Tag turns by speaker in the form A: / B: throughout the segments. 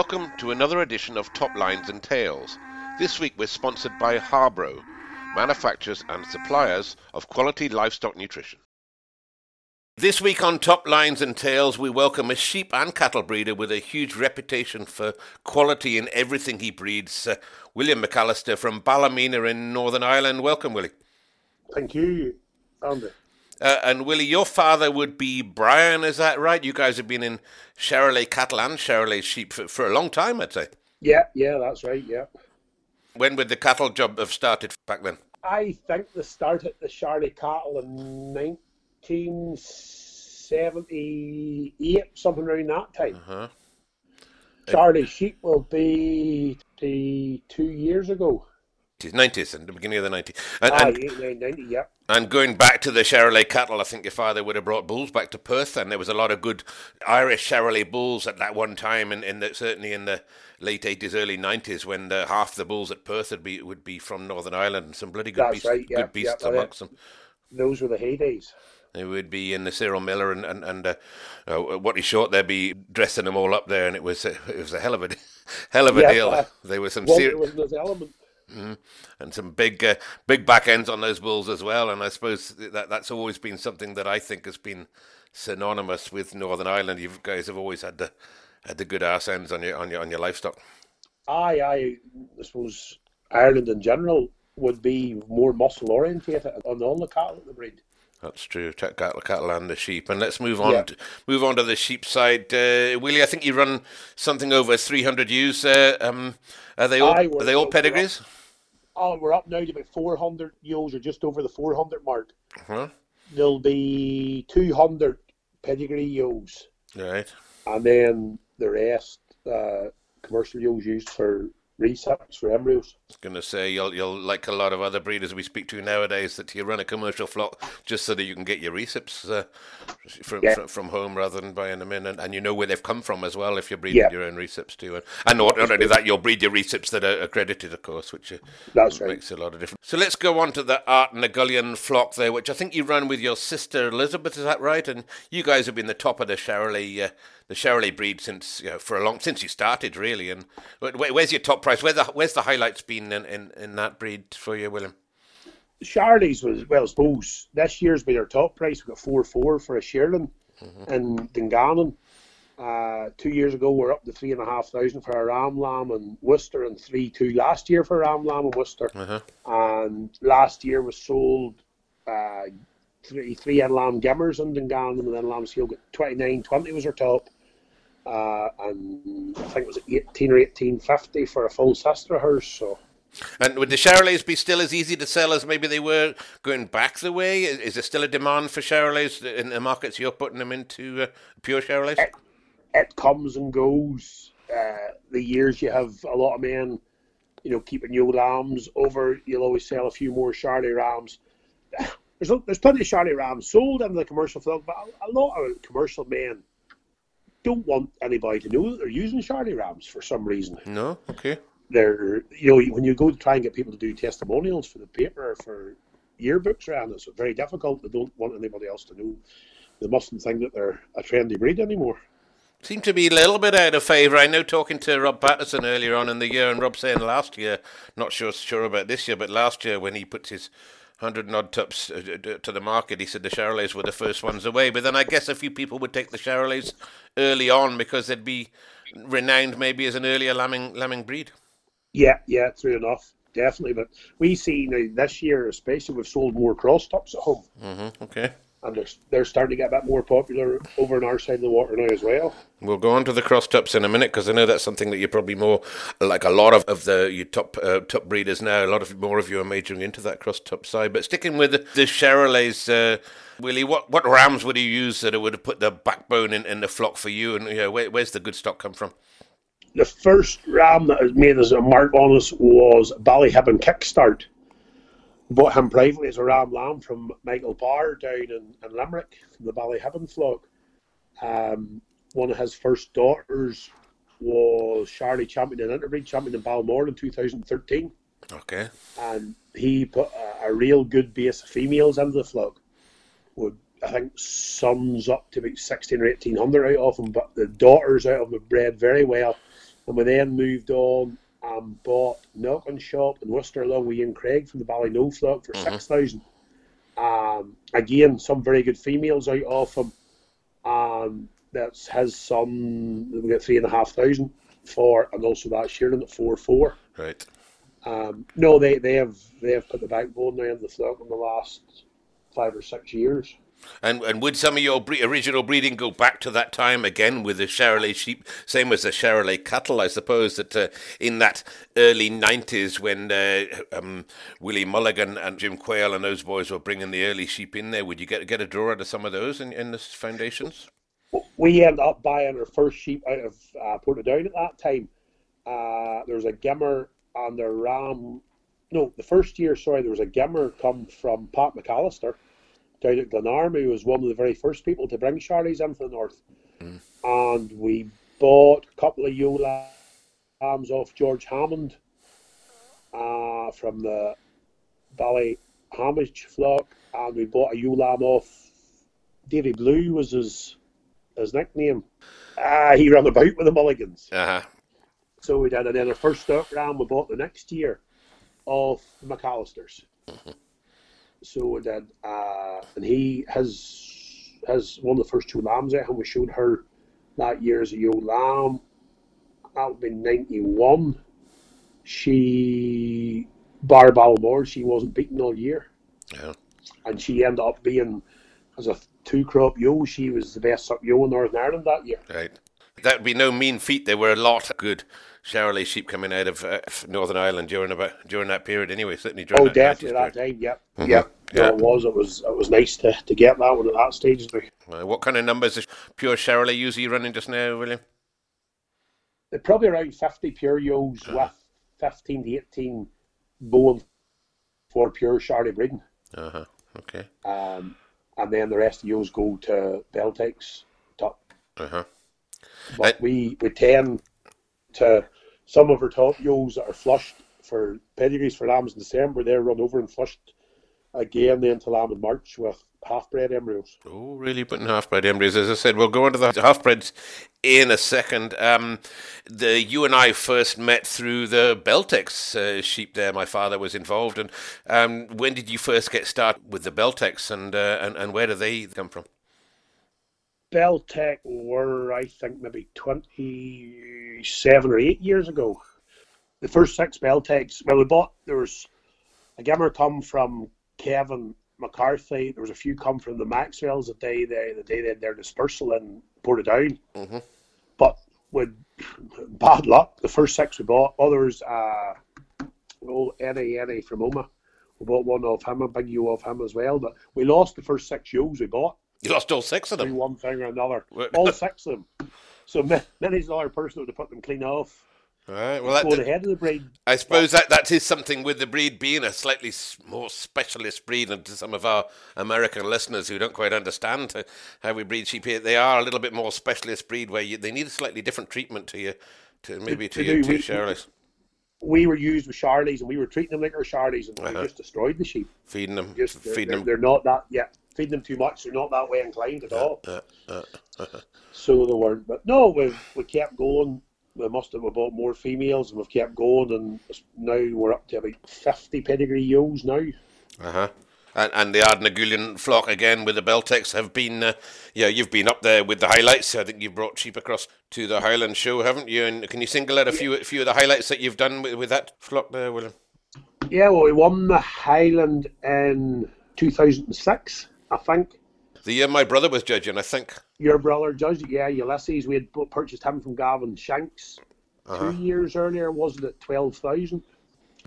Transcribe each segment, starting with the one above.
A: welcome to another edition of Top Lines and Tails. This week we're sponsored by Harbro, manufacturers and suppliers of quality livestock nutrition. This week on Top Lines and Tails, we welcome a sheep and cattle breeder with a huge reputation for quality in everything he breeds, uh, William McAllister from Ballymena in Northern Ireland. Welcome, Willie.
B: Thank you, Andy.
A: Uh, and Willie, your father would be Brian, is that right? You guys have been in Charolais cattle and Charolais sheep for, for a long time, I'd say.
B: Yeah, yeah, that's right, yeah.
A: When would the cattle job have started back then?
B: I think they started the Charolais cattle in 1978, something around that time.
A: Uh-huh.
B: Charolais sheep will be the two years ago.
A: 90s, and the beginning of the 90s. And,
B: Ah,
A: and,
B: 89, 90, yeah.
A: and going back to the Charolais cattle, I think your father would have brought bulls back to Perth, and there was a lot of good Irish Charolais bulls at that one time, and in the, certainly in the late 80s, early 90s, when the, half the bulls at Perth would be would be from Northern Ireland, and some bloody good
B: That's
A: beasts,
B: right, yeah,
A: good beasts
B: yeah, well,
A: amongst them.
B: Those were the heydays.
A: They would be in the Cyril Miller and and, and uh, uh, what he shot. They'd be dressing them all up there, and it was a, it was a hell of a hell of a
B: Yeah,
A: deal.
B: uh,
A: There were some
B: Walter
A: ser-
B: was in element.
A: and some big uh, big back ends on those bulls as well. And I suppose that that's always been something that I think has been synonymous with Northern Ireland. You guys have always had the had the good arse ends on your on your on your livestock.
B: Aye, aye, I suppose Ireland in general would be more muscle orientated on all the cattle that they breed.
A: That's true. Cattle, cattle, and the sheep. And let's move on.
B: Yeah.
A: To, move on to the sheep side. Uh, Willie, I think you run something over three hundred ewes. Uh, um, are they all?
B: Aye,
A: are they all pedigrees?
B: Oh, we're up now to about 400 ewes, or just over the 400 mark.
A: Huh?
B: There'll be 200 pedigree ewes,
A: Right.
B: and then the rest uh, commercial ewes used for recips for embryos.
A: I was going to say you'll you'll like a lot of other breeders we speak to nowadays that you run a commercial flock just so that you can get your recips uh, from,
B: Yeah.
A: from from home rather than buying them in, and, and you know where they've come from as well if you're breeding
B: Yeah.
A: your own recips too, and, and not not only that you'll breed your recips that are accredited, of course, which uh,
B: right.
A: makes a lot of difference. So let's go on to the Art Gullion flock there, which I think you run with your sister Elizabeth. Is that right? And you guys have been the top of the Charolais, uh, the Charolais breed since you know, for a long since you started, really. And where, where's your top price? Where the where's the highlights been in, in, in that breed for you, William?
B: Charlie's was, well, I suppose this year's been our top price. We got 4 4 for a Shearling in Dungannon. Uh, two years ago, we are up to three and a half thousand for a ram lamb and Worcester, and three two last year for a ram lamb and Worcester.
A: Uh-huh.
B: And last year was sold uh, three three end lamb gimmers and Dungannon, and then Lambshill got twenty nine twenty was our top. Uh, and I think it was eighteen or eighteen fifty for a full sister of hers. So
A: And would the Charolais be still as easy to sell as maybe they were going back the way? Is, is there still a demand for Charolais in the markets you're putting them into uh, pure Charolais?
B: it comes and goes. Uh, the years you have a lot of men, you know, keeping new lambs over, you'll always sell a few more Charlie rams. There's there's plenty of Charlie rams sold in the commercial flock, but a, a lot of commercial men don't want anybody to know that they're using Charlie rams for some reason.
A: No, okay.
B: They're you know when you go to try and get people to do testimonials for the paper or for yearbooks around, it's very difficult. They don't want anybody else to know. They mustn't think that they're a trendy breed anymore.
A: Seem to be a little bit out of favour. I know talking to Rob Patterson earlier on in the year, and Rob saying last year, not sure sure about this year, but last year when he put his hundred and odd tups uh, to the market, he said the Charolais were the first ones away. But then I guess a few people would take the Charolais early on because they'd be renowned maybe as an earlier lambing lambing breed.
B: Yeah, yeah, true enough, definitely. But we see now this year, especially, we've sold more cross tops at home,
A: hmm Okay.
B: And they're they're starting to get a bit more popular over on our side of the water now as well.
A: We'll go on to the cross tups in a minute because I know that's something that you're probably more like a lot of, of the your top uh, top breeders now. A lot of more of you are majoring into that cross tup side. But sticking with the, the Charolais, uh, Willie, what what rams would you use that would have put the backbone in, in the flock for you? And you know, where, where's the good stock come from?
B: The first ram that was made as a mark on us was Ballyhibben Kickstart. Bought him privately as a ram lamb from Michael Barr down in, in Limerick from the Ballyhibben flock. Um, one of his first daughters was Charlie champion in interbreed champion in Balmoral in 2013.
A: Okay.
B: and he put a, a real good base of females into the flock. Would I think sons up to about sixteen or eighteen hundred out of them, but the daughters out of them bred very well. And we then moved on and bought Milking Shop in Worcester along with Ian Craig from the Ballynoe flock for
A: Mhm.
B: 6000 Um Again, some very good females out of him. And that's his son, we got three and a half thousand for, and also that shearling at 4 4.
A: Right.
B: Um, no, they, they have they have put the backbone now in the flock in the last five or six years.
A: And and would some of your bre- original breeding go back to that time again with the Charolais sheep, same as the Charolais cattle? I suppose that uh, in that early '90s when uh, um, Willie Mulligan and Jim Quayle and those boys were bringing the early sheep in there, would you get get a draw out of some of those in, in the foundations?
B: We ended up buying our first sheep out of uh, Portadown at that time. Uh, there was a gimmer and a ram. No, the first year, sorry, there was a gimmer come from Pat McAllister down at Glenarm, who was one of the very first people to bring Charlies in from the north. And we bought a couple of ewe lambs off George Hammond uh, from the Bally Hamage flock, and we bought a ewe lamb off Davy Blue was his his nickname. Ah, he ran about with the Mulligans.
A: Uh huh.
B: So we did, our first stock ram we bought the next year of the McAllisters. So we did, uh, and he has has one of the first two lambs and we showed her that year as a young lamb. That would be ninety one. She bar Balmoral, she wasn't beaten all year,
A: Yeah.
B: and she ended up being as a two crop yo. She was the best suck yo in Northern Ireland that year.
A: Right. That would be no mean feat. There were a lot of good Charolais sheep coming out of uh, Northern Ireland during about during that period. Anyway, certainly during
B: Oh,
A: that
B: definitely
A: 90s
B: that time. Yep,
A: Mhm.
B: yep.
A: Yeah.
B: it was. It was. It was nice to, to get that one at that stage.
A: Uh, what kind of numbers is pure Charolais usually running just now, William?
B: They're probably around fifty pure yos with fifteen to eighteen bone for pure Charlie breeding,
A: Uh huh. Okay.
B: um, and then the rest of yos go to Beltex top.
A: Uh huh.
B: But
A: Uh,
B: we we tend to some of our top yos that are flushed for pedigrees for lambs in December. They're run over and flushed again then to lamb in March with half bred embryos.
A: Oh, really putting half-bred embryos. As I said, we'll go into the half-breds in a second. Um, the you and I first met through the Beltex uh, sheep. There, my father was involved. And um, when did you first get started with the Beltex, and uh, and and where do they come from?
B: Beltex were, I think, maybe 27 or 8 years ago. The first six Beltex, well, we bought, there was a gimmer come from Kevin McCarthy. There was a few come from the Maxwells the day they, the day they had their dispersal in Portadown.
A: Mhm.
B: But with bad luck, the first six we bought, others, uh, old Eddie, Eddie from Omagh, we bought one of him, a big U of him as well. But we lost the first six ewes we bought
A: You lost all six of them.
B: one thing or another. All six of them. So many's another person who would have put them clean off.
A: All right. Well, that,
B: ahead of the breed.
A: I suppose that that is something with the breed being a slightly more specialist breed, and to some of our American listeners who don't quite understand how we breed sheep here, they are a little bit more specialist breed where you, they need a slightly different treatment to you, to maybe to,
B: to
A: you to
B: we-
A: Charlies,
B: We were used with Charlies and we were treating them like our Charlies and
A: Uh-huh.
B: we just destroyed the sheep.
A: feeding them,
B: Just they're,
A: feeding
B: they're,
A: them.
B: they're not that yeah, feeding them too much, they're not that way inclined at all.
A: Uh, uh,
B: So they weren't. But no, we we kept going. We must have bought more females and we've kept going and now we're up to about fifty pedigree ewes now.
A: uh-huh. And, and the Ardnagulian flock again with the Beltex have been, uh, yeah, you've been up there with the highlights. I think you've brought sheep across to the Highland show, haven't you? And can you single out a few, a few of the highlights that you've done with, with that flock there, William?
B: Yeah, well we won the Highland in two thousand and six, I think.
A: The year my brother was judging, I think.
B: Your brother judged it, yeah, Ulysses. We had purchased him from Gavin Shanks
A: Uh-huh.
B: two years earlier, wasn't it? Twelve thousand.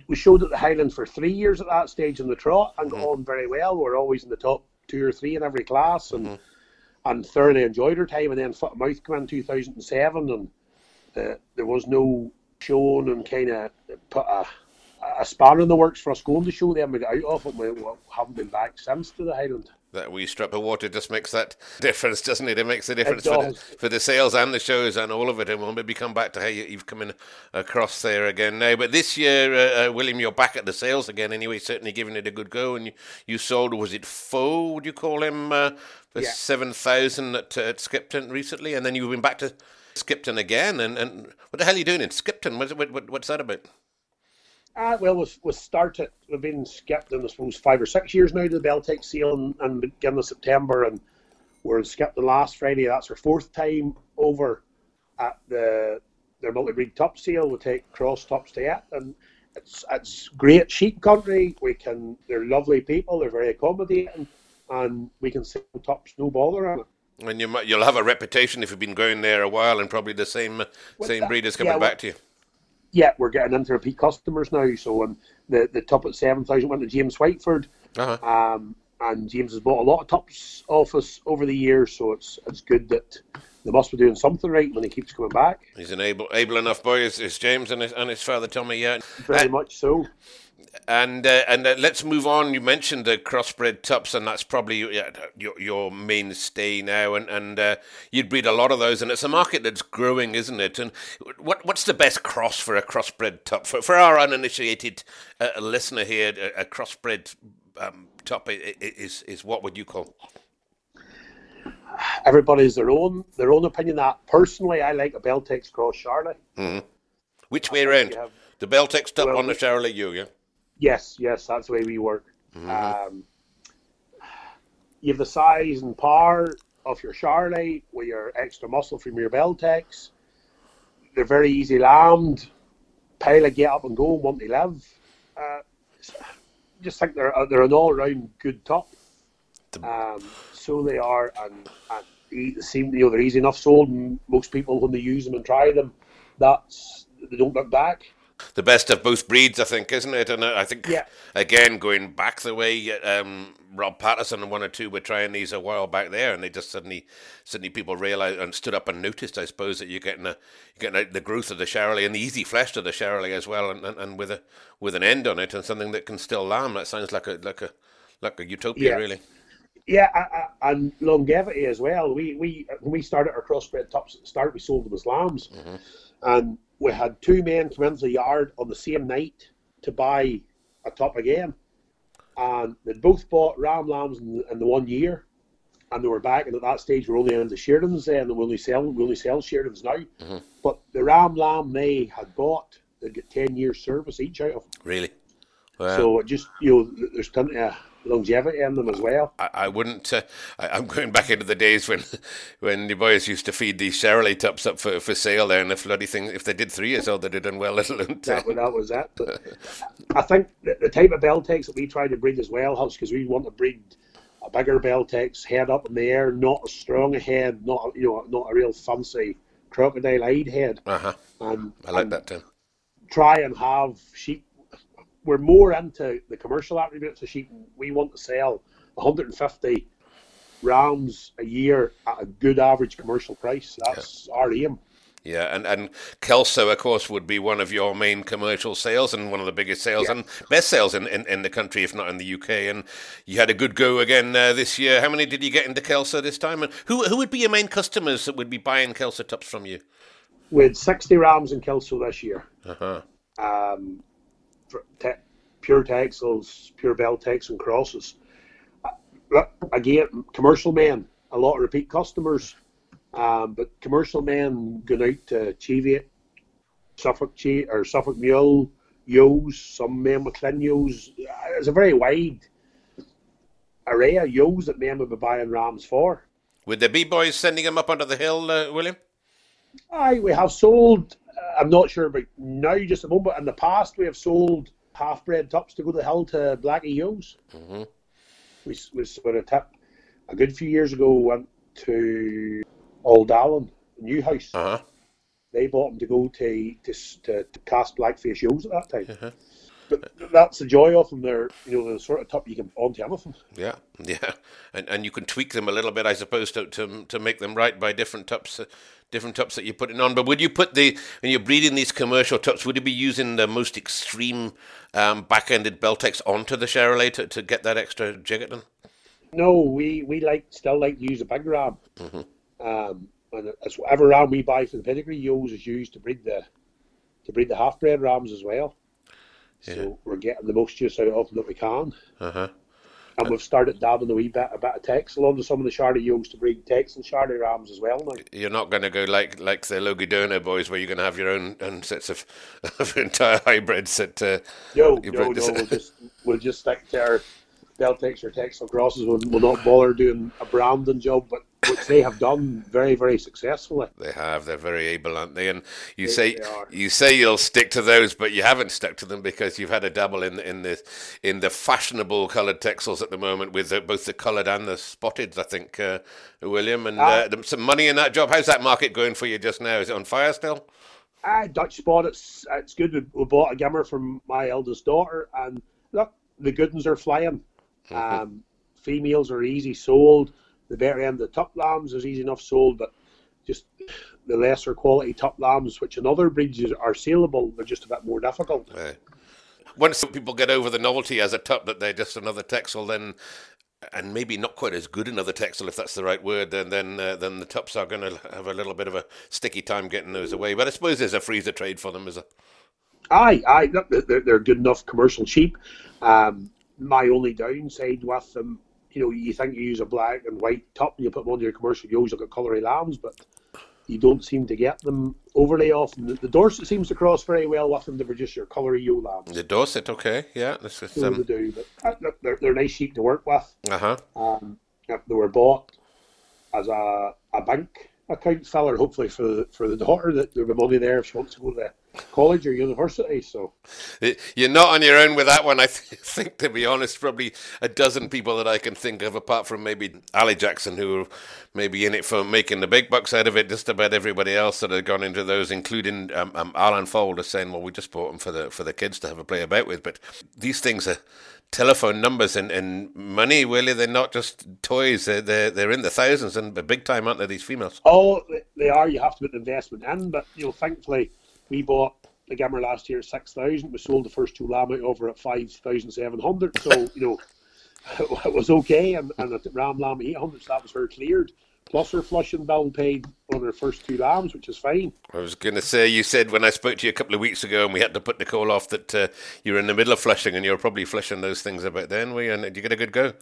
B: We showed at the Highlands for three years at that stage in the trot and got on very well. We are always in the top two or three in every class and and thoroughly enjoyed our time. And then Foot Mouth came in two thousand and seven, and uh, there was no showing and kind of put a a spanner in the works for us going to show them. We got out of it. We, we haven't been back since to the Highland.
A: That wee strip of water just makes that difference, doesn't it? It makes a difference for the, for the sales and the shows and all of it. And we'll maybe come back to how you, have come in across there again now. But this year, uh, uh, William, you're back at the sales again anyway, certainly giving it a good go. And you, you sold, was it Foe, would you call him, uh, for yeah. 7,000 at, uh, at Skipton recently? And then you've been back to Skipton again. And, and what the hell are you doing in Skipton? What, what, what's that about?
B: Uh, well, we've, we started, we've been Skipton, I suppose, five or six years now to the Beltex sale and, and beginning of September, and we're skipped the last Friday. That's our fourth time over at the their multi-breed top sale. We take cross tops to it, and it's it's great sheep country. We can, they're lovely people, they're very accommodating, and we can sell tops no bother on it.
A: And you might, you'll have a reputation if you've been going there a while, and probably the same well, same that, breeders coming yeah, back to you
B: yeah, we're getting into repeat customers now. So when the the top at seven thousand went to James Whiteford, uh-huh. um, and James has bought a lot of tops off us over the years. So it's it's good that they must be doing something right when he keeps coming back.
A: He's an able able enough boy, is, is James and his, and his father Tommy. Yeah,
B: very uh, much so
A: and uh, and uh, let's move on. You mentioned the crossbred tups, and that's probably your your mainstay now. And and uh, you'd breed a lot of those, and it's a market that's growing, isn't it? And what what's the best cross for a crossbred tup for for our uninitiated uh, listener here? A, a crossbred um, tup is is what would you call?
B: Everybody's their own their own opinion. That personally, I like a Beltex cross Charolais.
A: Mm-hmm. Which way around? The Beltex tup well, on the Charolais, you yeah.
B: Yes, yes, that's the way we work. Mm-hmm. Um, you have the size and power of your Charolais with your extra muscle from your Beltex. They're very easy lambed. Pile get up and go, want to live. Uh, just think they're they're an all round good top. Um, so they are, and, and they seem you know they're easy enough sold. And most people when they use them and try them, that's they don't look back
A: the best of both breeds, I think, isn't it? And I think yeah. again going back the way um, Rob Patterson and one or two were trying these a while back there, and they just suddenly suddenly people realised and stood up and noticed, I suppose, that you're getting a you're getting a, the growth of the Charolais and the easy flesh of the Charolais as well, and, and, and, with a with an end on it and something that can still lamb. That sounds like a like a like a utopia,
B: yeah.
A: really.
B: Yeah, and longevity as well. We we when we started our crossbred tops at the start, we sold them as lambs, mm-hmm. And we had two men come into the yard on the same night to buy a top again. And they both bought ram lambs in, in the one year. And they were back, and at that stage, we're only into shearlings then, and we only sell we only sell shearlings now. Mm-hmm. But the ram lamb they had bought, they'd get ten years service each out of.
A: Really?
B: Wow. So it just you know, there's plenty of longevity in them as well.
A: I, I wouldn't. Uh, I, am going back into the days when when the boys used to feed these Charolais tops up for, for sale there, and if bloody thing, if they did three years old, they'd have done well. Little
B: that, that was that. But I think the, the type of Beltex that we try to breed as well helps because we want to breed a bigger Beltex, head up in the air, not a strong head, not you know, not a real fancy crocodile eyed head.
A: Uh-huh. And, I like and that too.
B: Try and have sheep we're more into the commercial attributes of sheep. We want to sell 150 rams a year at a good average commercial price. That's yeah. our aim.
A: Yeah, and, and Kelso, of course, would be one of your main commercial sales and one of the biggest sales yeah. and best sales in, in, in, the country, if not in the UK. And you had a good go again uh, this year. How many did you get into Kelso this time? And who who would be your main customers that would be buying Kelso tops from you?
B: With 60 rams in Kelso this year.
A: Uh-huh.
B: Um, te- pure Texels, pure Beltex and crosses. Uh, again, commercial men, a lot of repeat customers, um, but commercial men going out to Cheviot, Suffolk che- or Suffolk Mule, Yos, some men with Lleyn Yos. It's a very wide array of Yos that men would be buying rams for.
A: Would the B boys sending them up onto the hill, uh, William?
B: Aye, we have sold I'm not sure about now, just a moment, but in the past we have sold half bred tops to go to the hill to Blackie Yo's. Mm-hmm. We, we sort of tip a good few years ago went to Old Allen, Newhouse.
A: Uh-huh.
B: They bought them to go to to, to, to cast blackface Yo's at that time. Uh-huh. But that's the joy of them. They're you know the sort of top you can put onto anything.
A: Yeah, yeah, and and you can tweak them a little bit, I suppose, to to, to make them right by different tops different tops that you're putting on. But would you put the when you're breeding these commercial tops, would you be using the most extreme um, back-ended Beltex onto the Charolais to, to get that extra jig at?
B: No, we, we like still like to use a big ram. Mm-hmm. Um, and it's whatever ram we buy for the pedigree, Yo's is used to breed the to breed the half bred rams as well. Yeah. So we're getting the most use out of them that we can.
A: Uh-huh.
B: And we've started dabbling a wee bit a bit of Texel onto some of the Shardy Yos to breed Texel Shardy rams as well now.
A: You're not going to go like like the Logidono boys, where you're going to have your own, own sets of, of entire hybrids that. Uh,
B: no, no, no. We'll just we'll just stick to our Beltex or Texel crosses. We'll, we'll not bother doing a branding job, but which they have done very, very successfully.
A: They have. They're very able, aren't they? And you they, say they you say you'll stick to those, but you haven't stuck to them because you've had a double in in the in the fashionable coloured texels at the moment with the, both the coloured and the spotted. I think uh, William and uh, uh, some money in that job. How's that market going for you just now? Is it on fire still?
B: Uh, Dutch spot. It's it's good. We, we bought a gimmer from my eldest daughter, and look, the good ones are flying. Mm-hmm. Um, females are easy sold the better end of the top lambs is easy enough sold, but just the lesser quality top lambs, which in other breeds are saleable, they're just a bit more difficult.
A: Right. Once people get over the novelty as a top that they're just another texel, then and maybe not quite as good another texel if that's the right word, then then uh, then the tops are going to have a little bit of a sticky time getting those away. But I suppose there's a freezer trade for them, is it?
B: Aye, aye, they're, they're good enough commercial sheep. Um, my only downside with them you know, you think you use a black and white top and you put them on your commercial yo's, you've got colory lambs, but you don't seem to get them overly often. The, the Dorset seems to cross very well with them to produce your colory yo lambs.
A: The Dorset, okay, yeah. This is,
B: um... they do, but they're, they're nice sheep to work with.
A: Uh-huh.
B: Um, they were bought as a, a bank account filler, hopefully for the, for the daughter, that there'll be money there if she wants to go to the college or university. So
A: you're not on your own with that one. I th- think, to be honest, probably a dozen people that I can think of, apart from maybe Ali Jackson, who may be in it for making the big bucks out of it. Just about everybody else that have gone into those, including um, um, Alan is saying, "Well, we just bought them for the for the kids to have a play about with." But these things are telephone numbers and, and money, really. They're not just toys. They're, they're, they're in the thousands and big time, aren't they, these females?
B: Oh, they are. You have to put an investment in. But, you know, thankfully, we bought the Gimmer last year at 6,000. We sold the first two lamb out over at 5,700. So, you know, it was okay. And, and at Ram Lamb 800, so that was her cleared. Plus, her flushing bill paid on her first two lambs, which is fine.
A: I was going to say, you said when I spoke to you a couple of weeks ago and we had to put the call off that uh, you were in the middle of flushing and you were probably flushing those things about then, were you? And did you get a good go?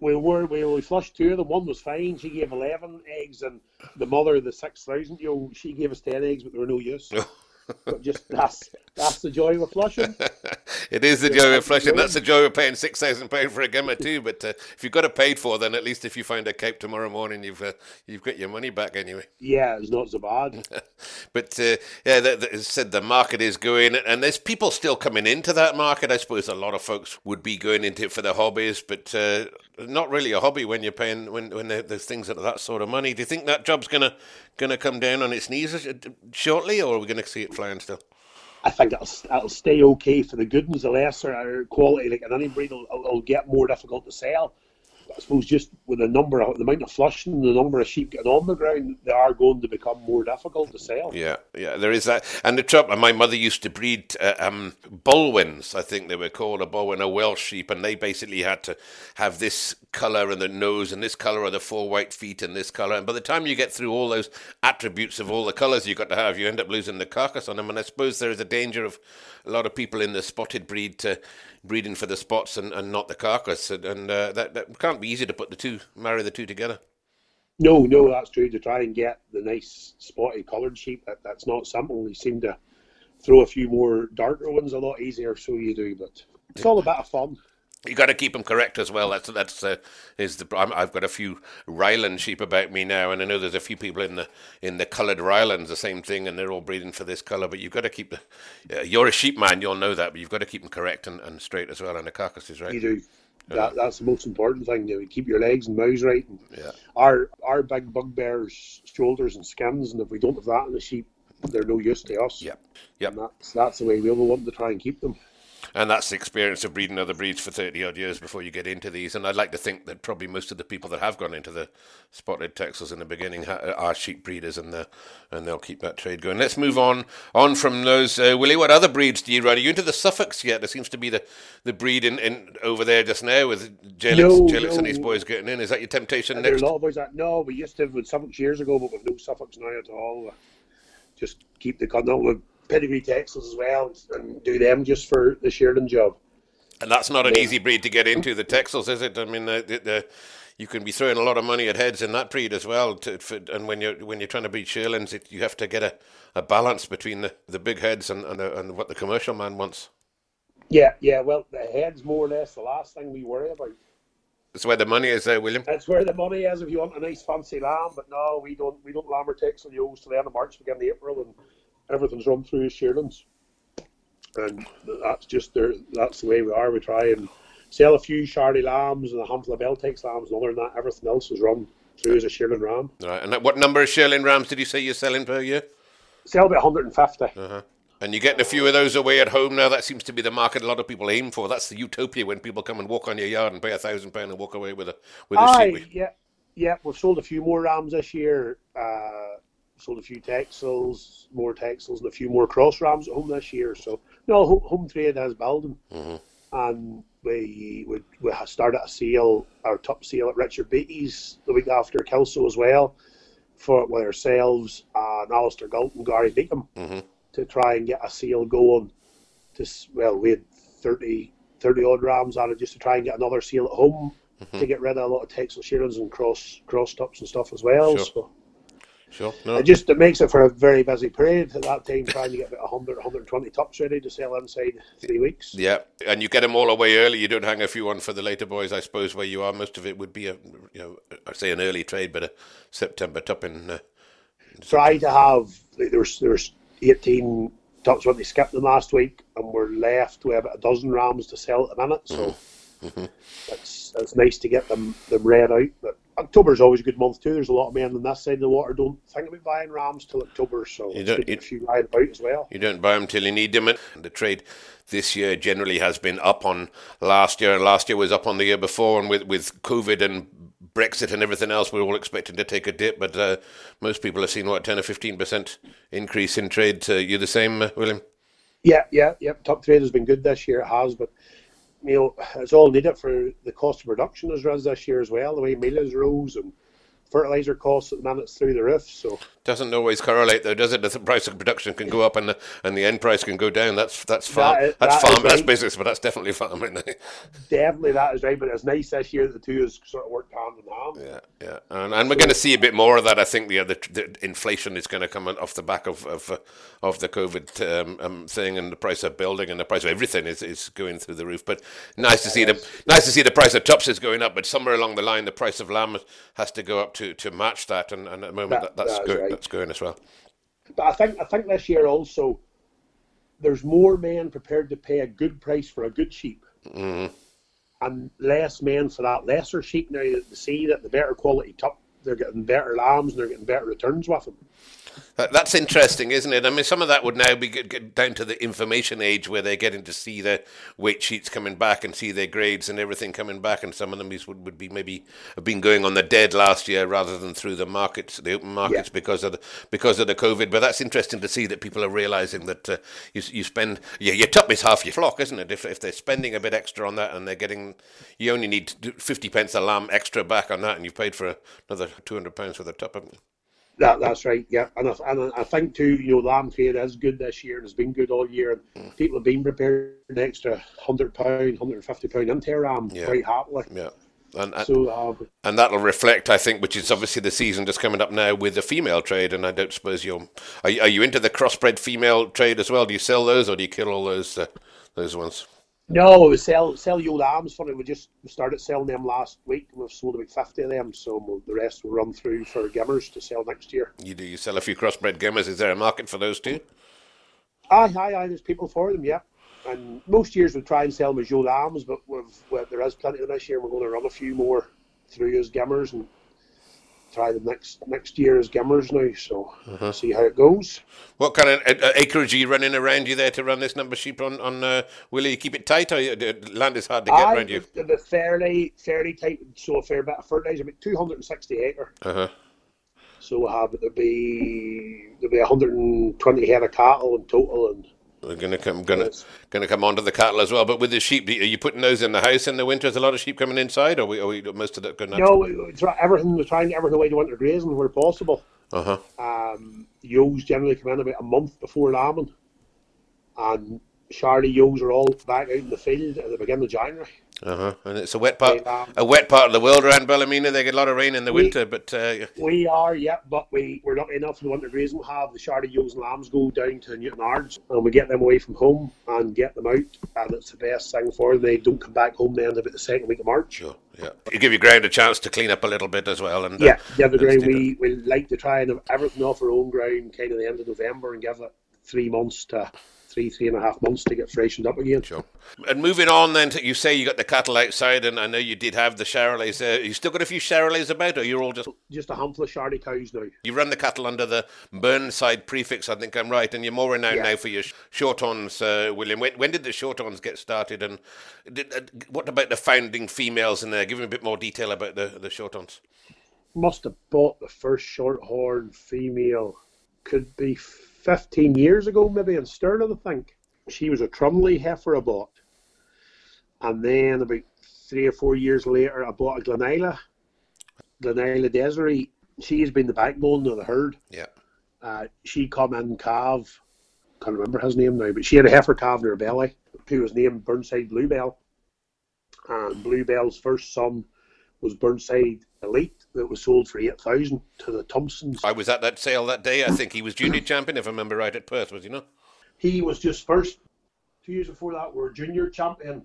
B: We were. We, we flushed two of them. One was fine. She gave 11 eggs, and the mother, the 6,000 you know, she gave us 10 eggs, but they were no use. but just that's that's the joy of flushing.
A: it is the joy of flushing. That's the joy of paying six thousand pound for a gimmer too. But uh, if you've got it paid for, then at least if you find a cape tomorrow morning, you've uh, you've got your money back anyway.
B: Yeah, it's not so bad.
A: but uh, yeah, that, said the market is going, and there's people still coming into that market. I suppose a lot of folks would be going into it for their hobbies, but uh, not really a hobby when you're paying when when there's things at that sort of money. Do you think that job's gonna gonna come down on its knees uh, shortly, or are we to see it flying still?
B: I think it'll, it'll stay okay for the good ones. The lesser quality, like an any breed, will, will get more difficult to sell. I suppose just with the number of the amount of flushing, the number of sheep getting on the ground, they are going to become more difficult to sell.
A: Yeah, yeah, there is that. And the trouble, my mother used to breed uh, um, I think they were called a Balwen, a Welsh sheep, and they basically had to have this colour and the nose and this colour of the four white feet and this colour. And by the time you get through all those attributes of all the colours you've got to have, you end up losing the carcass on them. And I suppose there is a danger of a lot of people in the spotted breed to breeding for the spots and, and not the carcass, and, and uh, that that can't be easy to put the two, marry the two together.
B: No, no, that's true. To try and get the nice spotted coloured sheep, that, that's not simple. You seem to throw a few more darker ones a lot easier, so you do. But it's all a bit of fun
A: you got to keep them correct as well. That's that's uh, is the i have got a few Ryeland sheep about me now, and I know there's a few people in the in the coloured Ryelands the same thing, and they're all breeding for this colour. But you've got to keep the. Uh, you're a sheep man, you'll know that, but you've got to keep them correct and, and straight as well, and the carcasses right.
B: You do. That, that's the most important thing. You know, keep your legs and mouths right. And
A: yeah.
B: Our our big bugbears shoulders and skins, and if we don't have that in the sheep, they're no use to us.
A: Yeah. Yep.
B: That's that's the way we will want to try and keep them.
A: And that's the experience of breeding other breeds for 30 odd years before you get into these. And I'd like to think that probably most of the people that have gone into the spotted Texels in the beginning are sheep breeders and, the, and they'll keep that trade going. Let's move on on from those. Uh, Willie, what other breeds do you run? Are you into the Suffolks yet? There seems to be the, the breed in, in over there just now with Jelix, no, Jelix no. and his boys getting in. Is that your temptation
B: next?
A: There
B: are a lot of boys that, no, we used to have with Suffolks years ago, but with no Suffolks now at all. Just keep the with pedigree Texels as well and do them just for the shearling job.
A: And that's not an yeah. easy breed to get into, the Texels, is it? I mean, the, the, the, you can be throwing a lot of money at heads in that breed as well. To, for, and when you're when you're trying to breed shearlings, it, you have to get a, a balance between the, the big heads and, and, the, and what the commercial man wants.
B: Yeah, yeah. Well, the head's more or less the last thing we worry about.
A: That's where the money is, there, William.
B: That's where the money is. If you want a nice fancy lamb, but no, we don't. We don't lamb or Texel ewes till the end of March, beginning of April, and everything's run through shearlings and that's just there. That's the way we are. We try and sell a few Charlie lambs and a handful of Beltex lambs, and other than that, everything else is run through as a shearling ram.
A: Right. And what number of shearling rams did you say you're selling per year?
B: Sell about 150.
A: Uh-huh. And you're getting a few of those away at home now. That seems to be the market a lot of people aim for. That's the utopia when people come and walk on your yard and pay a thousand pound and walk away with a with a
B: Aye, sheep. Yeah, yeah. We've sold a few more rams this year. Uh, sold a few Texels, more Texels, and a few more cross rams at home this year. So no, home trade has building, mm-hmm. and we we we started a sale, our top sale at Richard Beatty's the week after Kelso as well, for with ourselves and Alistair Galt and Gary Beacom mm-hmm. to try and get a sale going. To well, we had 30, 30 odd rams on it just to try and get another sale at home mm-hmm. to get rid of a lot of Texel shearings and cross cross tops and stuff as well. Sure. So
A: Sure. No.
B: It just it makes it for a very busy period at that time, trying to get about 100, 120 tops ready to sell inside three weeks.
A: Yeah, and you get them all away early. You don't hang a few on for the later boys, I suppose, where you are. Most of it would be a, you know, I'd say an early trade, but a September top in. Uh,
B: Try to have there's there's 18 tops when they skipped them last week, and we're left with about a dozen rams to sell at the minute. So mm-hmm. it's it's nice to get them them read out, but October is always a good month too. There's a lot of men on that side of the water don't think about buying rams till October, so you don't, you, a few ride about as well.
A: You don't buy them till you need them. And the trade this year generally has been up on last year, and last year was up on the year before. And with with COVID and Brexit and everything else, we're all expecting to take a dip. But uh, most people have seen what ten or fifteen percent increase in trade. Uh, you the same, uh, William?
B: Yeah, yeah, yeah. Top trade has been good this year. It has, but you know, it's all needed for the cost of production as rose this year as well. The way mealers rose and fertilizer costs at the minute through the roof. So
A: doesn't always correlate though, does it? The price of production can go up and the and the end price can go down. That's that's farm. That, that's that farm. That's right. business, but that's definitely farm.
B: Definitely, that is right. But it's nice this year that the two has sort of worked hand in
A: hand. Yeah, yeah, and, and we're going to see a bit more of that. I think the, the, the inflation is going to come off the back of of, uh, of the COVID um, um, thing, and the price of building and the price of everything is, is going through the roof. But nice to see the nice to see the price of tops is going up. But somewhere along the line, the price of lamb has to go up to, to match that. And, and at the moment, that, that that's good. Right that's going as well.
B: But I think I think this year also there's more men prepared to pay a good price for a good sheep, mm-hmm. and less men for that lesser sheep now to see that the better quality top they're getting better lambs and they're getting better returns with them.
A: That's interesting, isn't it? I mean, some of that would now be down to the information age where they're getting to see the weight sheets coming back and see their grades and everything coming back, and some of them would, would be maybe have been going on the dead last year rather than through the markets, the open markets, yeah. because of the because of the COVID. But that's interesting to see that people are realizing that uh, you you spend yeah your top is half your flock, isn't it? If if they're spending a bit extra on that and they're getting, you only need fifty pence a lamb extra back on that, and you've paid for another two hundred pounds for the top, haven't you?
B: That that's right, yeah, and I, and I think too, you know, lamb trade is good this year and has been good all year. And mm. people have been prepared an extra hundred pound, hundred and fifty pound into a ram yeah. quite happily.
A: Yeah. And, and, so, uh, and that'll reflect, I think, which is obviously the season just coming up now with the female trade. And I don't suppose you're are, are you into the crossbred female trade as well? Do you sell those or do you kill all those uh, those ones?
B: No, we sell sell your for Funny, we just started selling them last week. We've sold about fifty of them, so we'll, the rest will run through for gimmers to sell next year.
A: You do. You sell a few crossbred gimmers. Is there a market for those too?
B: Aye, aye, aye. There's people for them. Yeah. And most years we try and sell them as Joe arms, but we've, well, there is plenty of them this year. We're going to run a few more through as gimmers and try them next next year as gimmers now. So uh-huh. see how it goes.
A: What kind of uh, acreage are you running around you there to run this number of sheep on? On uh, will you keep it tight or the land is hard to get I, around you?
B: The fairly fairly tight. So a fair bit of fertilizer, about two hundred and sixty acre. Uh-huh. So we'll have there'll be there'll be 120 head of cattle in total, and
A: we're going to come going to going to come onto the cattle as well. But with the sheep, are you putting those in the house in the winter? Is a lot of sheep coming inside, or are we, are we most of that going?
B: No, it's everything. We're trying to get everything away to winter grazing where possible.
A: Uh
B: huh. Um, ewes generally come in about a month before lambing, and Charlie ewes are all back out in the field at the beginning of January.
A: Uh huh. And it's a wet part, um, a wet part of the world around Ballymena. They get a lot of rain in the we, winter, but uh,
B: we are, yeah. But we we're lucky enough in the winter grazing. we'll have the Charlie ewes and lambs go down to Newtownards, and we get them away from home and get them out, and it's the best thing for them. They don't come back home the then about the second week of March.
A: Sure. Yeah. You give your ground a chance to clean up a little bit as well, and
B: uh, yeah, yeah. The ground we we like to try and have everything off our own ground, kind of the end of November, and give it three months to three, three and a half months to get freshened up again.
A: Sure. And moving on then, to, you say you got the cattle outside, and I know you did have the Charolais. Uh, you still got a few Charolais about, or you're all just
B: just a handful of Charolais cows now.
A: You run the cattle under the Burnside prefix, I think I'm right, and you're more renowned yeah. now for your Shorthorns, uh, William. When, when, did the Shorthorns get started, and did, uh, what about the founding females in there? Give me a bit more detail about the the Shorthorns.
B: Must have bought the first Shorthorn female. Could be 15 years ago, maybe in Stirling, I think. She was a Trumley heifer I bought. And then about three or four years later, I bought a Glenisla, Glenisla Desiree. She's been the backbone of the herd.
A: Yeah.
B: Uh, she come in calf, can't remember his name now, but she had a heifer calf in her belly who was named Burnside Bluebell. And Bluebell's first son was Burnside Elite that was sold for eight thousand to the Thompsons.
A: I was at that sale that day. I think he was junior champion, if I remember right, at Perth. Was he not?
B: He was just first. Two years before that, we were junior champion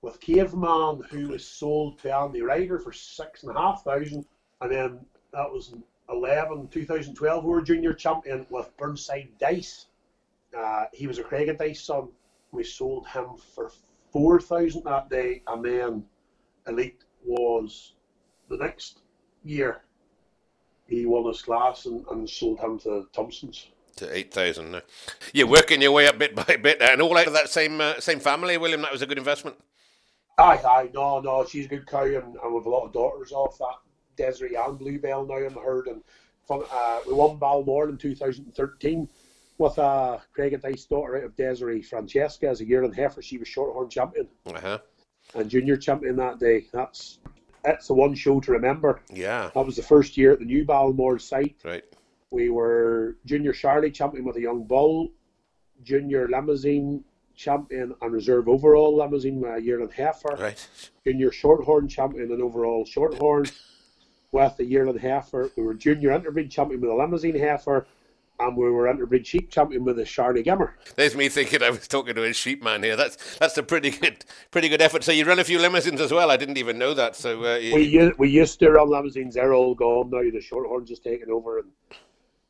B: with Caveman, who was sold to Andy Ryder for six and a half thousand, and then that was in 11, 2012. We were junior champion with Burnside Dice. Uh, he was a Craig and Dice son. We sold him for four thousand that day, and then Elite was the next year he won his class and, and sold him to Thompson's.
A: To eight thousand. You're working your way up bit by bit, and all out of that same uh, same family, William. That was a good investment.
B: Aye, aye, no, no, she's a good cow, and, and we've a lot of daughters off that Desiree and Bluebell now in the herd, and from, uh, we won Balmoral in 2013 with uh, Craig and Dice daughter out of Desiree Francesca as a year and yearling heifer. She was shorthorn champion.
A: Uh-huh
B: and junior champion that day. That's that's the one show to remember.
A: Yeah.
B: That was the first year at the new Balmoral site.
A: Right.
B: We were junior Charlie champion with a young bull, junior Limousin champion and reserve overall Limousin with a yearling heifer.
A: Right.
B: Junior shorthorn champion and overall shorthorn with a yearling heifer. We were junior interbreed champion with a Limousin heifer and we were interbreed sheep champion with a Charlie Gimmer.
A: There's me thinking I was talking to a sheep man here. That's that's a pretty good pretty good effort. So you run a few Limousins as well. I didn't even know that. So uh,
B: you... we we used to run Limousins. They're all gone now. The Shorthorns has taken over, and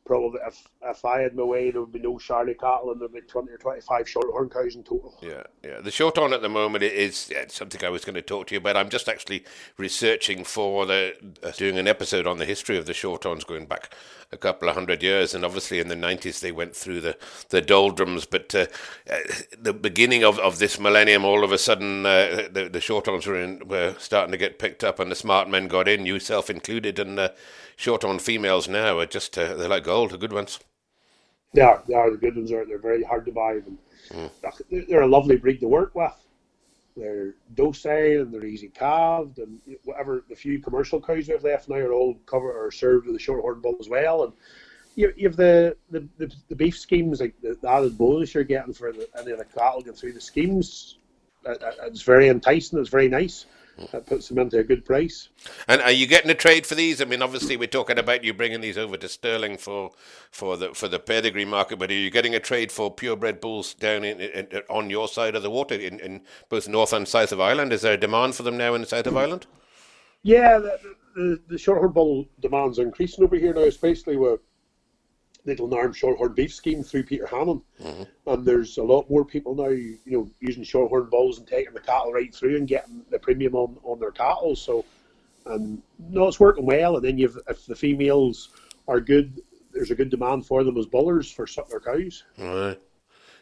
B: probably if, if I had my way, there would be no Charlie cattle and there'd be 20 or 25 shorthorn cows in total.
A: Yeah, yeah. The shorthorn at the moment is yeah, something I was going to talk to you about. I'm just actually researching for the uh, doing an episode on the history of the shorthorns going back a couple of hundred years, and obviously in the 90s they went through the, the doldrums, but uh, the beginning of, of this millennium, all of a sudden uh, the, the shorthorns were, in, were starting to get picked up, and the smart men got in, you self included, and uh, on females now are just uh, they're like gold, the good ones.
B: Yeah, they are the good ones. Are they're very hard to buy. And mm. They're a lovely breed to work with. They're docile and they're easy calved, and whatever the few commercial cows we have left now are all covered or served with a shorthorn bull as well. And you, you have the, the, the, the, beef schemes like the, the added bonus you're getting for the, any of the cattle going through the schemes. It's very enticing. It's very nice that puts them into a good price.
A: And are you getting a trade for these? I mean, obviously we're talking about you bringing these over to Stirling for for the for the pedigree market, but are you getting a trade for purebred bulls down in, in, on your side of the water in, in both north and south of Ireland? Is there a demand for them now in the south of Ireland?
B: Yeah, the, the, the shorthorn bull demands are increasing over here now, especially with Little Narm Shorthorn Beef Scheme through Peter Hannan. Mm-hmm. And there's a lot more people now, you know, using Shorthorn bulls and taking the cattle right through and getting the premium on, on their cattle. So and no, it's working well. And then you've if the females are good, there's a good demand for them as bullers for suckler cows.
A: Right.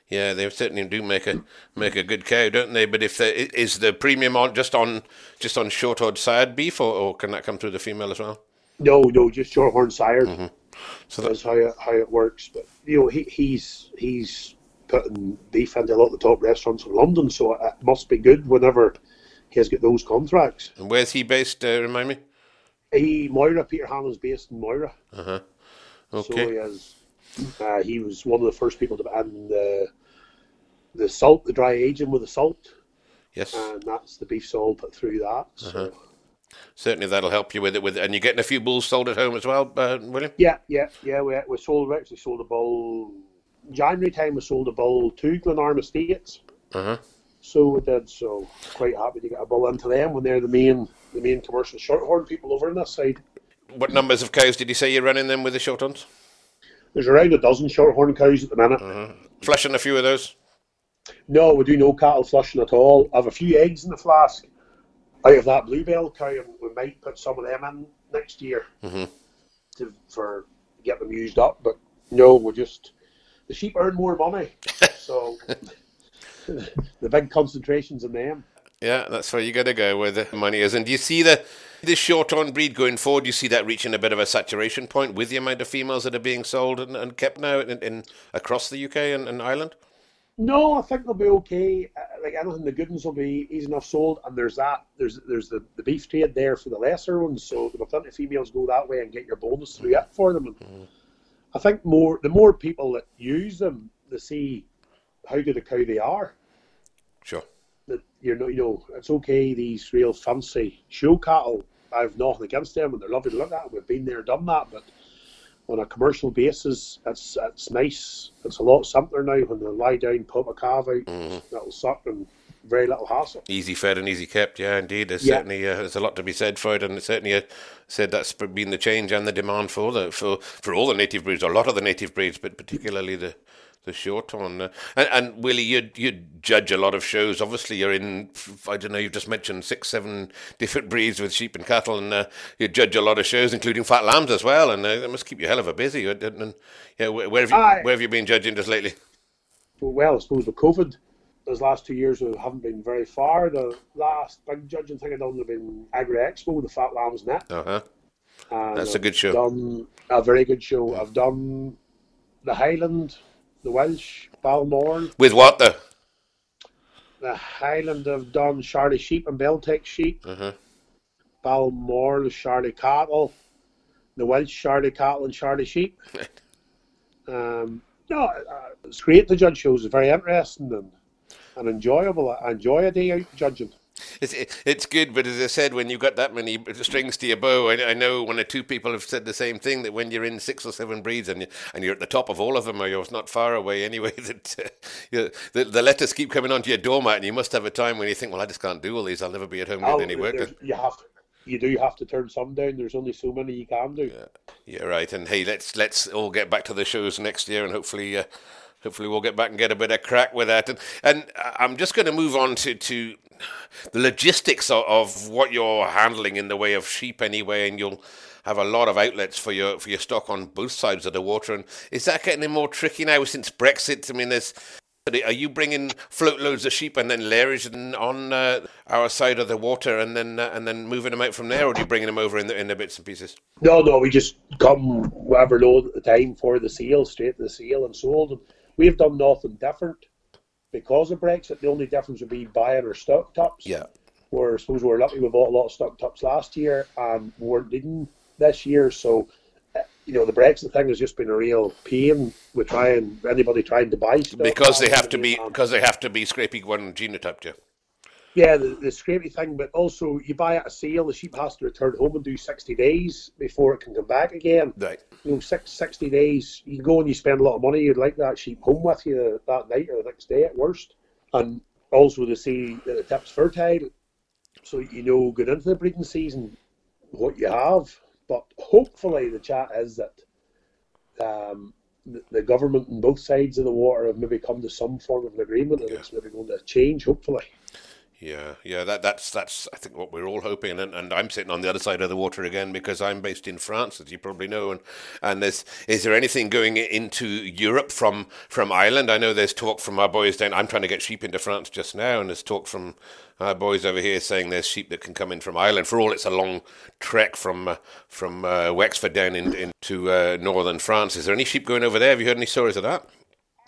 A: Yeah, they certainly do make a make a good cow, don't they? But if the, is the premium on just on just on short-horn side beef, or, or can that come through the female as well?
B: No, no, just shorthorn sire. Mm-hmm. So that's how it, how it works. But you know, he, he's he's putting beef into a lot of the top restaurants in London, so it must be good whenever he has got those contracts.
A: And where's he based? Uh, remind me.
B: He Moira Peter Hannan's based in Moira.
A: Uh huh. Okay.
B: So he has. Uh, he was one of the first people to add the the salt, the dry aging with the salt.
A: Yes.
B: And that's the beef salt put through that. So. Uh-huh.
A: Certainly, that'll help you with it. With and you're getting a few bulls sold at home as well, uh, William.
B: Yeah, yeah, yeah. We we sold we actually sold a bull January time. We sold a bull to Glenarm Estates.
A: Uh huh.
B: So we did. So quite happy to get a bull into them when they're the main the main commercial shorthorn people over on this side.
A: What numbers of cows did you say you're running them with the shorthorns?
B: There's around a dozen shorthorn cows at the minute.
A: Uh-huh. Flushing a few of those.
B: No, we do no cattle flushing at all. I have a few eggs in the flask out of that bluebell cow, we might put some of them in next year
A: mm-hmm.
B: to for get them used up. But no, we're just the sheep earn more money, so the big concentrations in them.
A: Yeah, that's where you got to go where the money is. And do you see the this short-horn breed going forward? Do you see that reaching a bit of a saturation point with the amount of females that are being sold and, and kept now in, in, across the UK and, and Ireland?
B: No, I think they'll be okay. Uh, like anything, the good ones will be easy enough sold, and there's that. There's there's the, the beef trade there for the lesser ones, so there will plenty of females go that way and get your bonus through it for them. And mm-hmm. I think more the more people that use them, they see how good a cow they are.
A: Sure.
B: That you know, you know, it's okay. These real fancy show cattle, I've nothing against them, and they're lovely to look at. We've been there, done that, but on a commercial basis, it's it's nice. It's a lot simpler now when they lie down, pop a calf out, mm-hmm. that'll suck and very little hassle.
A: Easy fed and easy kept, yeah, indeed. There's yeah. certainly uh, there's a lot to be said for it, and certainly uh, said that's been the change and the demand for the for for all the native breeds, a lot of the native breeds, but particularly the the Shorthorn. Uh, and, and Willie, you you judge a lot of shows. Obviously, you're in. I don't know. You've just mentioned six, seven different breeds with sheep and cattle, and uh, you judge a lot of shows, including fat lambs as well. And uh, that must keep you hell of a busy. And, and yeah, where, where have you where have you been judging just lately?
B: Well, I suppose with COVID, those last two years we haven't been very far. The last big judging thing I've done have been Agri Expo, the Fat Lambs Net.
A: Uh huh. That's a good show.
B: Done a very good show. I've done the Highland the Welsh, Balmoral.
A: With what the?
B: The Highland of done Charlie Sheep and Beltex Sheep.
A: Uh-huh.
B: Balmoral, Charlie Cattle. The Welsh, Charlie Cattle and Charlie Sheep. um, no, uh, it's great. The judge shows. It's very interesting and, and enjoyable. I enjoy a day out judging.
A: It's it's good, but as I said, when you've got that many strings to your bow, I, I, know one or two people have said the same thing that when you're in six or seven breeds and you, and you're at the top of all of them, or you're not far away anyway, that uh, you, the, the letters keep coming onto your doormat, and you must have a time when you think, well, I just can't do all these. I'll never be at home oh, getting any work.
B: You have you do have to turn some down. There's only so many you can do.
A: Yeah, yeah right. And hey, let's let's all get back to the shows next year, and hopefully. Uh, hopefully we'll get back and get a bit of crack with that. And, and I'm just going to move on to, to the logistics of, of what you're handling in the way of sheep anyway, and you'll have a lot of outlets for your for your stock on both sides of the water. And is that getting more tricky now since Brexit? I mean, there's are you bringing float loads of sheep and then layering on uh, our side of the water and then uh, and then moving them out from there, or are you bringing them over in the in the bits and pieces?
B: No, no, we just come whatever load at the time for the seal, straight to the seal and sold them. We've done nothing different because of Brexit. The only difference would be buying our stock tops.
A: Yeah.
B: Where I suppose we are lucky we bought a lot of stock tops last year and we weren't needing this year. So, uh, you know, the Brexit thing has just been a real pain with trying anybody trying to buy stuff.
A: Because they have to be because they have to be scrapie one genotype, yeah.
B: Yeah, the, the scrapie thing, but also you buy at a sale, the sheep has to return home and do 60 days before it can come back again.
A: Right.
B: You know, six, 60 days, you go and you spend a lot of money, you'd like that sheep home with you that night or the next day at worst. And also to see that the tip's fertile, so you know going into the breeding season what you have. But hopefully the chat is that um, the, government on both sides of the water have maybe come to some form of an agreement and yeah. it's maybe going to change, hopefully.
A: Yeah, yeah, that that's that's I think what we're all hoping, and and I'm sitting on the other side of the water again because I'm based in France, as you probably know, and and there's is there anything going into Europe from from Ireland? I know there's talk from our boys down. I'm trying to get sheep into France just now, and there's talk from our boys over here saying there's sheep that can come in from Ireland. For all it's a long trek from uh, from uh, Wexford down in, into uh, northern France. Is there any sheep going over there? Have you heard any stories of that?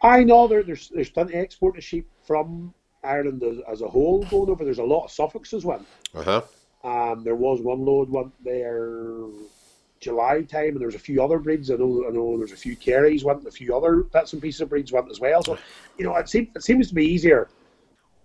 B: I know there, there's there's of export of sheep from Ireland as, as, a whole going over. There's a lot of Suffolks as well.
A: Uh huh.
B: Um, there was one load went there July time, and there's a few other breeds. I know, I know there's a few Kerrys went, a few other bits and pieces of breeds went as well. So, you know, it seems it seems to be easier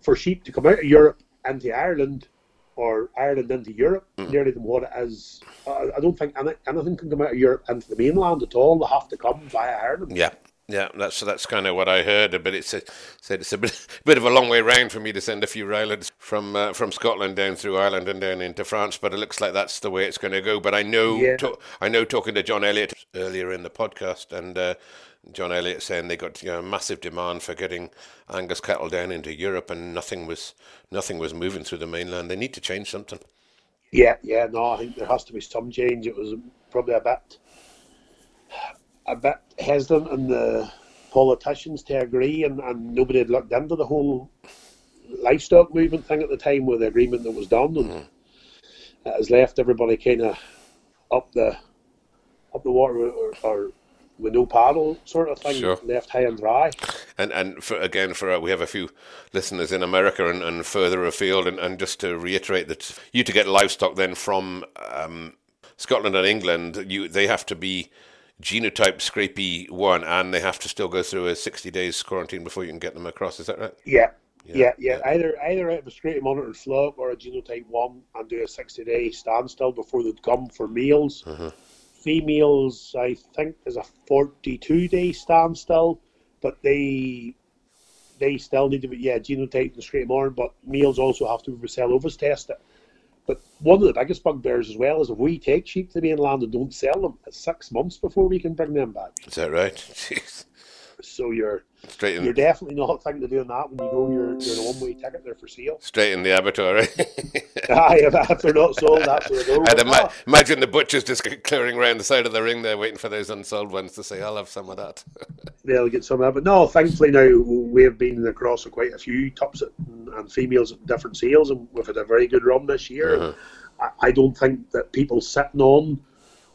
B: for sheep to come out of Europe into Ireland or Ireland into Europe mm. nearly than what it is. Uh, I don't think any, anything can come out of Europe into the mainland at all. They have to come via Ireland.
A: Yeah, yeah, that's that's kind of what I heard. But it's a, said it's a bit, bit of a long way round for me to send a few Ryelands from uh, from Scotland down through Ireland and down into France. But it looks like that's the way it's going to go. But I know yeah. to, I know talking to John Elliott earlier in the podcast, and uh, John Elliott saying they got you know, massive demand for getting Angus cattle down into Europe, and nothing was nothing was moving through the mainland. They need to change something.
B: Yeah, yeah, no, I think there has to be some change. It was probably a bit a bit hesitant in the politicians to agree, and, and nobody had looked into the whole livestock movement thing at the time with the agreement that was done, and mm. it has left everybody kind of up the up the water or, or with no paddle sort of thing, sure. left high and dry.
A: And and for, again, for uh, we have a few listeners in America and, and further afield, and, and just to reiterate that you to get livestock then from um, Scotland and England, you they have to be genotype scrapie one, and they have to still go through a sixty days quarantine before you can get them across. Is that right?
B: Yeah. Yeah, yeah, yeah. Either either out of a monitored flock or a genotype one, and do a sixty day standstill before they come for meals. Uh-huh. Females, I think, is a forty two day standstill, but they they still need to be yeah genotype and scrapie monitored, but males also have to be Brucellosis tested. But one of the biggest bugbears as well is if we take sheep to the mainland and don't sell them, it's six months before we can bring them back.
A: Is that right? Jeez.
B: So you're Straight in, you're definitely not thinking of doing that when you go. You're you're a one way ticket there for sale.
A: Straight in the abattoir. Right? Eh?
B: Aye, if they're not sold, that's where they go.
A: I'd ima- imagine the butchers just clearing around the side of the ring there, waiting for those unsold ones to say, "I'll have some of that."
B: They'll get some of that, but no. Thankfully, now we have been across quite a few tops and females at different sales, and we've had a very good run this year. Uh-huh. I, I don't think that people sitting on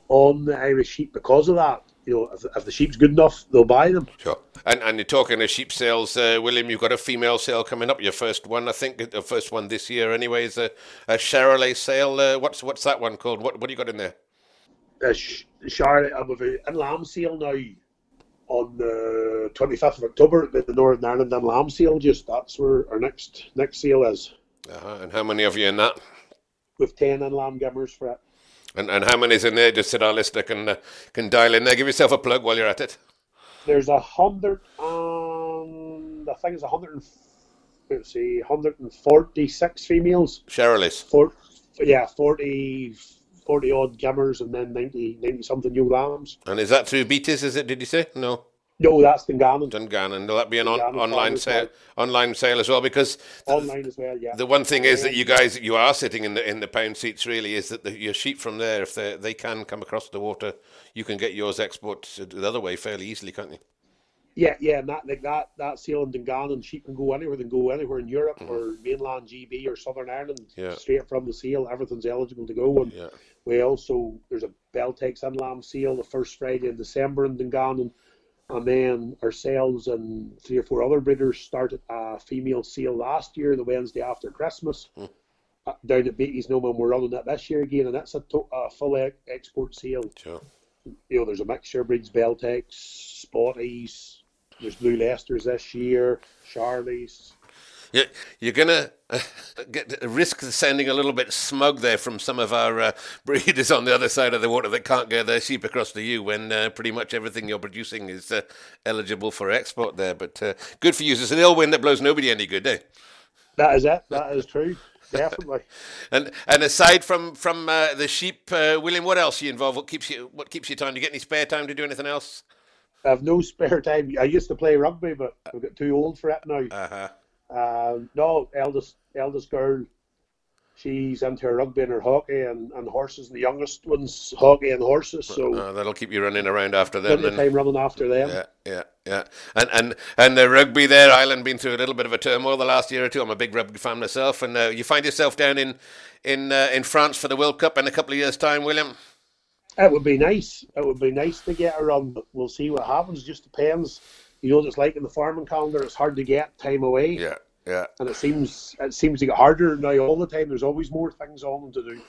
B: on the Irish sheep because of that you know, if, if, the sheep's good enough, they'll buy them.
A: Sure. And and you're talking of sheep sales, uh, William. You've got a female sale coming up. Your first one, I think, the first one this year, anyway, is a, a Charolais sale. Uh, what's what's that one called? What what do you got in there?
B: A Charolais. I'm with an lamb sale now on the 25th of October at the Northern Ireland and lamb sale. Just that's where our next next sale is.
A: Uh-huh. And how many of you in that?
B: With ten and lamb gimmers for it.
A: And and how many's in there? Just so our listener can uh, can dial in there. Give yourself a plug while you're at it.
B: There's a hundred and I think it's a hundred and let's see, hundred and forty six females.
A: Charolais.
B: For, yeah, 40, 40 odd gimmers and then 90, 90 something new lambs.
A: And is that through Beatties? Is it? Did you say no?
B: No, that's Dungannon.
A: Dungannon. Will that be an on, online sale? Online sale as well, because
B: online as well. Yeah.
A: The one thing is that you guys, you are sitting in the in the pound seats. Really, is that the, your sheep from there, if they they can come across the water, you can get yours export the other way fairly easily, can't you?
B: Yeah, yeah, and that like that that sale in Dungannon, sheep can go anywhere. They can go anywhere in Europe mm. or mainland GB or Southern Ireland.
A: Yeah.
B: Straight from the sale, everything's eligible to go. And
A: yeah.
B: we also there's a Beltex and Lamb sale the first Friday in December in Dungannon and then ourselves and three or four other breeders started a female sale last year, the Wednesday after Christmas. Uh, down at Beatties No we're running that this year again, and that's a, to- a full e- export sale.
A: Sure.
B: You know, there's a mixture of breeds, Beltex, Spotties, there's Blue Leicester's this year, Charlies,
A: you're, you're going to uh, get risk sounding a little bit smug there from some of our uh, breeders on the other side of the water that can't get their sheep across to you when uh, pretty much everything you're producing is uh, eligible for export there. But uh, good for you. It's an ill wind that blows nobody any good, eh?
B: That is it. That is true. Definitely.
A: and and aside from from uh, the sheep, William, what else are you involved? What keeps you What keeps you time? Do you get any spare time to do anything else?
B: I have no spare time. I used to play rugby, but I've got too old for it now.
A: Uh huh.
B: Uh, no, eldest eldest girl, she's into her rugby and her hockey and, and horses. And the youngest one's hockey and horses. So
A: uh, that'll keep you running around after them.
B: Plenty time running after them.
A: Yeah, yeah, yeah. And and and the rugby there, Ireland been through a little bit of a turmoil the last year or two. I'm a big rugby fan myself, and uh, you find yourself down in in uh, in France for the World Cup in a couple of years' time, William.
B: It would be nice. It would be nice to get around, but we'll see what happens. It just depends. You know what it's like in the farming calendar. It's hard to get time away.
A: Yeah, yeah.
B: And it seems it seems to get harder now all the time. There's always more things on to do.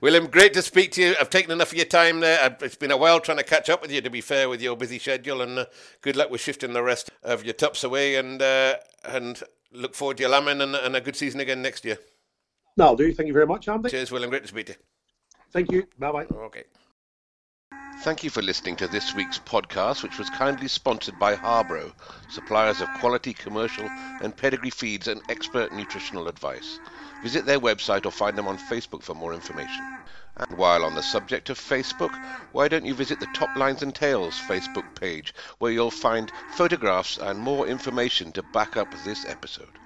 A: William, great to speak to you. I've taken enough of your time there. It's been a while trying to catch up with you, to be fair, with your busy schedule. And uh, good luck with shifting the rest of your tops away. And uh, and look forward to your lambing and, and, a good season again next year.
B: No, I'll do. Thank you very much, Andy.
A: Cheers, William. Great to speak to you.
B: Thank you. Bye bye.
A: Okay. Thank you for listening to this week's podcast, which was kindly sponsored by Harbro, suppliers of quality commercial and pedigree feeds and expert nutritional advice. Visit their website or find them on Facebook for more information. And while on the subject of Facebook, why don't you visit the Top Lines and Tails Facebook page, where you'll find photographs and more information to back up this episode.